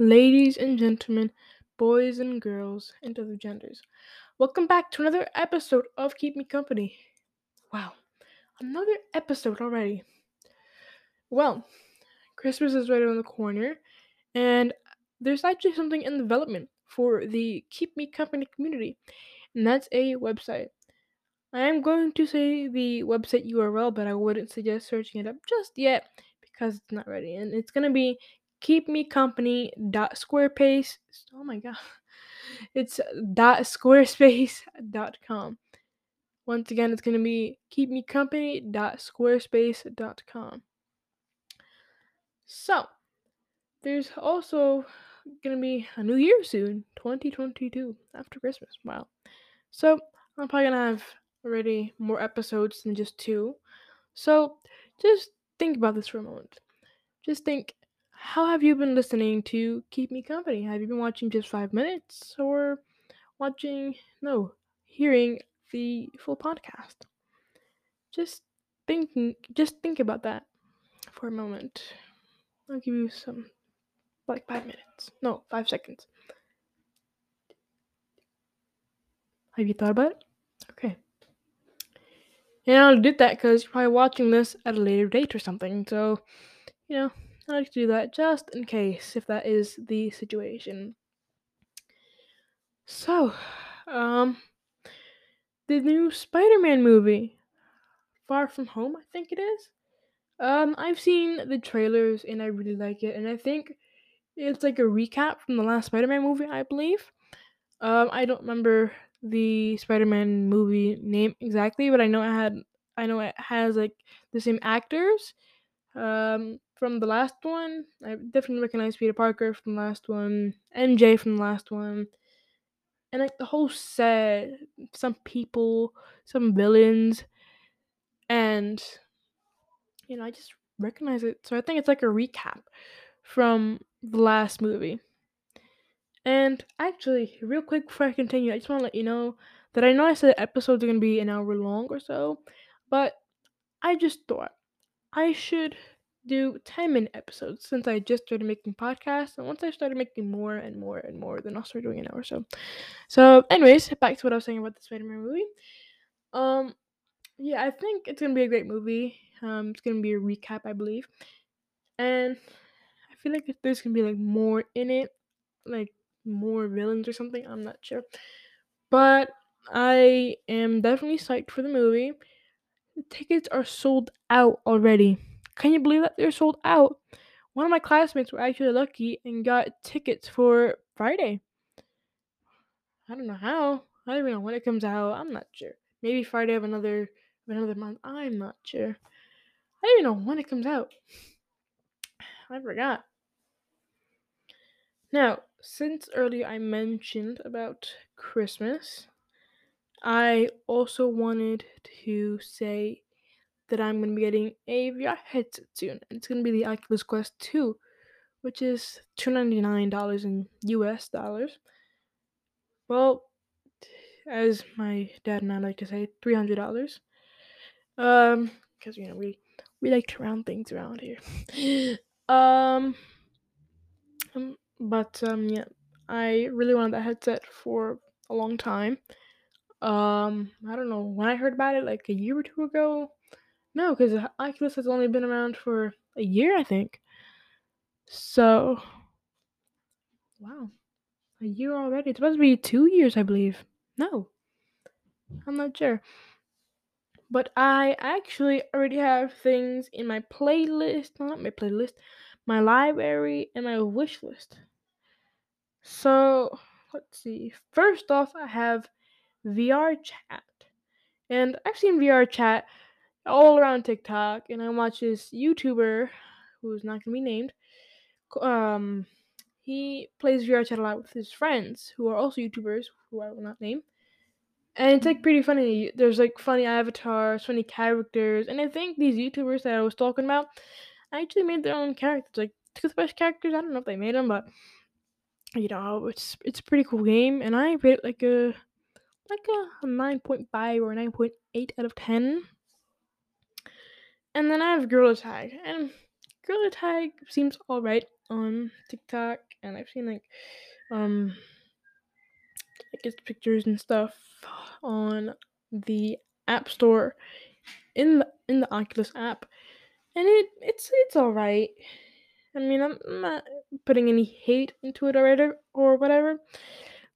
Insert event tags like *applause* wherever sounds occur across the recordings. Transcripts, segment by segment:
Ladies and gentlemen, boys and girls, and other genders, welcome back to another episode of Keep Me Company. Wow, another episode already. Well, Christmas is right around the corner, and there's actually something in development for the Keep Me Company community, and that's a website. I am going to say the website URL, but I wouldn't suggest searching it up just yet because it's not ready. And it's gonna be keepmecompany.squarespace. Oh my god, *laughs* it's uh, dot squarespace.com. *laughs* Once again, it's gonna be keepmecompany.squarespace.com. So there's also gonna be a new year soon, 2022, after Christmas. Wow. So I'm probably gonna have already more episodes than just two. So just think about this for a moment. Just think how have you been listening to keep me company? Have you been watching just five minutes or watching, no, hearing the full podcast? Just thinking, just think about that for a moment. I'll give you some, like five minutes. No, five seconds. Have you thought about it? Okay. And I did that because you're probably watching this at a later date or something. So, you know, I like to do that just in case if that is the situation. So, um, the new Spider-Man movie, Far From Home, I think it is. Um, I've seen the trailers and I really like it, and I think it's like a recap from the last Spider-Man movie, I believe. Um, I don't remember the Spider-Man movie name exactly, but I know it had, I know it has like the same actors. Um, from the last one, I definitely recognize Peter Parker from the last one, MJ from the last one and like the whole set, some people, some villains, and you know, I just recognize it. So I think it's like a recap from the last movie. And actually, real quick before I continue, I just want to let you know that I know I said episodes are gonna be an hour long or so, but I just thought I should do 10 minute episodes since I just started making podcasts. And once I started making more and more and more, then I'll start doing an hour so. So, anyways, back to what I was saying about the Spider Man movie. Um, yeah, I think it's gonna be a great movie. Um, it's gonna be a recap, I believe, and I feel like there's gonna be like more in it, like more villains or something. I'm not sure, but I am definitely psyched for the movie. The tickets are sold out already. Can you believe that they're sold out? One of my classmates were actually lucky and got tickets for Friday. I don't know how. I don't even know when it comes out. I'm not sure. Maybe Friday of another of another month. I'm not sure. I don't even know when it comes out. *sighs* I forgot. Now, since earlier I mentioned about Christmas, I also wanted to say that I'm going to be getting a VR headset soon. And it's going to be the Oculus Quest 2, which is $299 in US dollars. Well, as my dad and I like to say, $300. Um, because, you know, we, we like to round things around here. *laughs* um, um, but, um, yeah, I really wanted that headset for a long time. Um, I don't know when I heard about it, like a year or two ago. No, because Oculus has only been around for a year, I think. So, wow, a year already. It's supposed to be two years, I believe. No, I'm not sure. But I actually already have things in my playlist, not my playlist, my library, and my wish list. So, let's see. First off, I have VR chat. And I've seen VR chat all around TikTok, and I watch this YouTuber who's not gonna be named. Um, he plays VR chat a lot with his friends who are also YouTubers who I will not name. And it's like pretty funny. There's like funny avatars, funny characters, and I think these YouTubers that I was talking about actually made their own characters, like toothbrush characters. I don't know if they made them, but you know, it's it's a pretty cool game, and I rate it like a like a point five or nine point eight out of ten. And then I have Gorilla Tag, and Gorilla Tag seems alright. on TikTok, and I've seen like um I guess pictures and stuff on the App Store in the in the Oculus app, and it it's it's all right. I mean, I'm not putting any hate into it or whatever.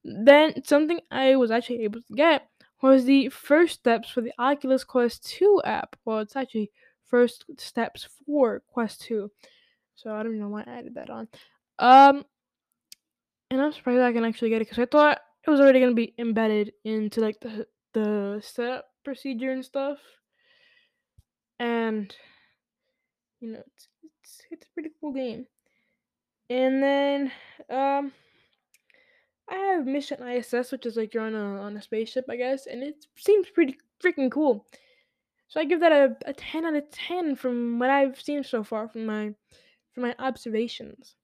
Then something I was actually able to get was the first steps for the Oculus Quest 2 app. Well, it's actually first steps for Quest 2. So I don't know why I added that on. Um, and I'm surprised I can actually get it because I thought it was already gonna be embedded into like the the setup procedure and stuff. And you know, it's it's it's a pretty cool game. And then um I have Mission ISS, which is like you're on a on a spaceship, I guess, and it seems pretty freaking cool. So I give that a, a ten out of ten from what I've seen so far from my from my observations.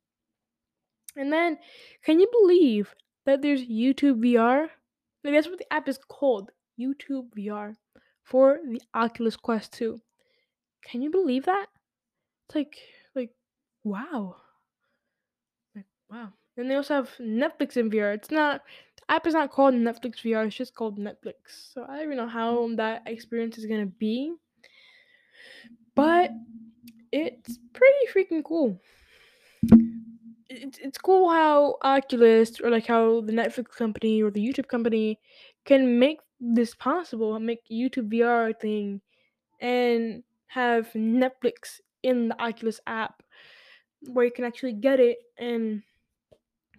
And then, can you believe that there's YouTube VR? Like that's what the app is called, YouTube VR, for the Oculus Quest 2. Can you believe that? It's like like wow. Like wow. And they also have Netflix in VR. It's not app is not called Netflix VR, it's just called Netflix. So I don't even know how that experience is gonna be. But it's pretty freaking cool. It's, it's cool how Oculus or like how the Netflix company or the YouTube company can make this possible, make YouTube VR thing and have Netflix in the Oculus app where you can actually get it and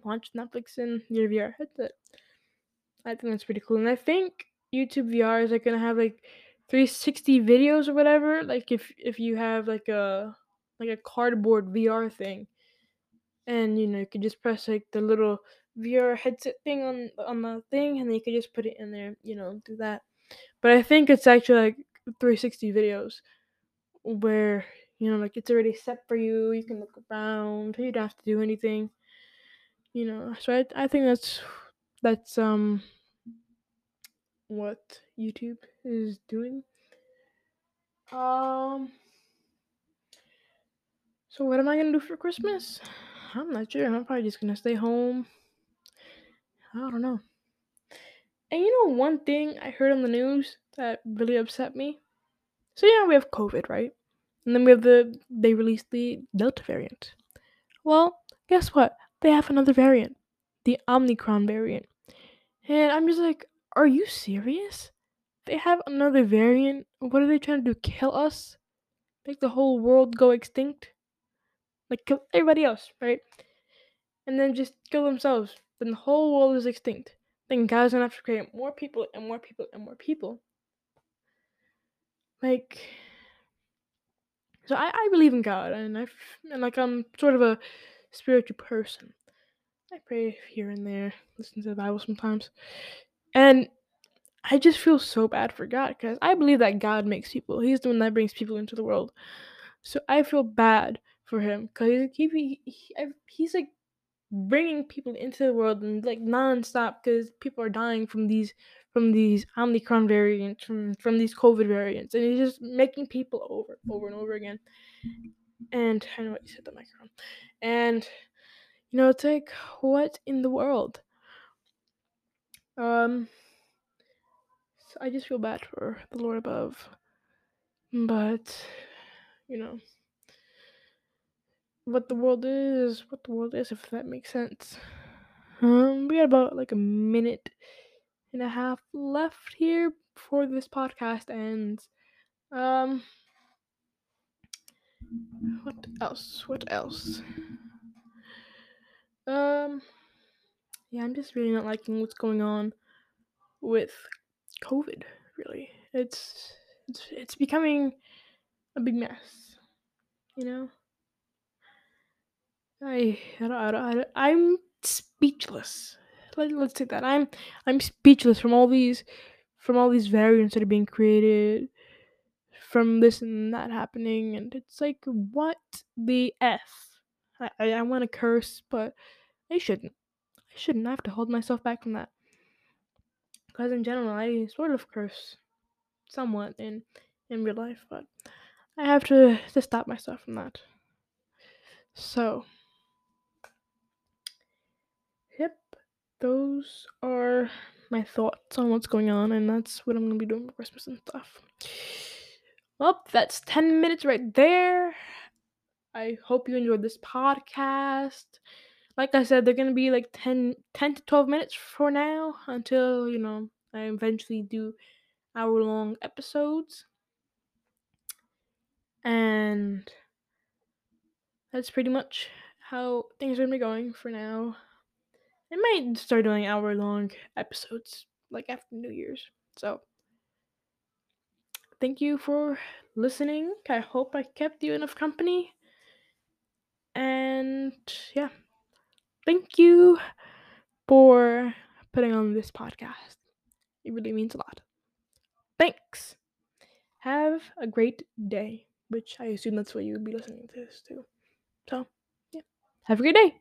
watch Netflix in your VR headset. I think that's pretty cool. And I think YouTube VR is like gonna have like 360 videos or whatever. Like if if you have like a like a cardboard VR thing, and you know you could just press like the little VR headset thing on on the thing, and then you could just put it in there. You know, do that. But I think it's actually like 360 videos where you know like it's already set for you. You can look around. You don't have to do anything. You know, so I I think that's that's um what YouTube is doing. Um. So what am I gonna do for Christmas? I'm not sure. I'm probably just gonna stay home. I don't know. And you know one thing I heard on the news that really upset me? So yeah, we have COVID, right? And then we have the they released the Delta variant. Well, guess what? They have another variant, the Omicron variant. And I'm just like, are you serious? They have another variant. What are they trying to do? Kill us? Make the whole world go extinct? Like kill everybody else, right? And then just kill themselves. Then the whole world is extinct. Then God's gonna have to create more people and more people and more people. Like so I, I believe in God and I and like I'm sort of a spiritual person. I pray here and there, listen to the Bible sometimes. And I just feel so bad for God because I believe that God makes people. He's the one that brings people into the world. So I feel bad for him because he, he, he, he's like bringing people into the world and like nonstop because people are dying from these from these Omicron variants, from from these COVID variants, and he's just making people over, over and over again. And I know what you said the microphone, and you know it's like what in the world? Um, so I just feel bad for the Lord above, but you know what the world is, what the world is, if that makes sense. Um, we got about like a minute and a half left here before this podcast ends. Um, what else? What else? Um, yeah, I'm just really not liking what's going on with COVID. Really, it's it's it's becoming a big mess. You know, I I don't, I don't, I don't, I'm speechless. Let, let's take that. I'm I'm speechless from all these from all these variants that are being created from this and that happening and it's like what the f? I, I, I want to curse but i shouldn't. I shouldn't. I have to hold myself back from that. Because in general i sort of curse somewhat in in real life but i have to to stop myself from that. So yep those are my thoughts on what's going on and that's what i'm going to be doing for christmas and stuff. Well, that's 10 minutes right there. I hope you enjoyed this podcast. Like I said, they're gonna be like 10, 10 to 12 minutes for now until, you know, I eventually do hour long episodes. And that's pretty much how things are gonna be going for now. I might start doing hour long episodes like after New Year's. So thank you for listening. I hope I kept you enough company. And yeah, thank you for putting on this podcast. It really means a lot. Thanks. Have a great day, which I assume that's what you would be listening to this too. So, yeah. Have a great day.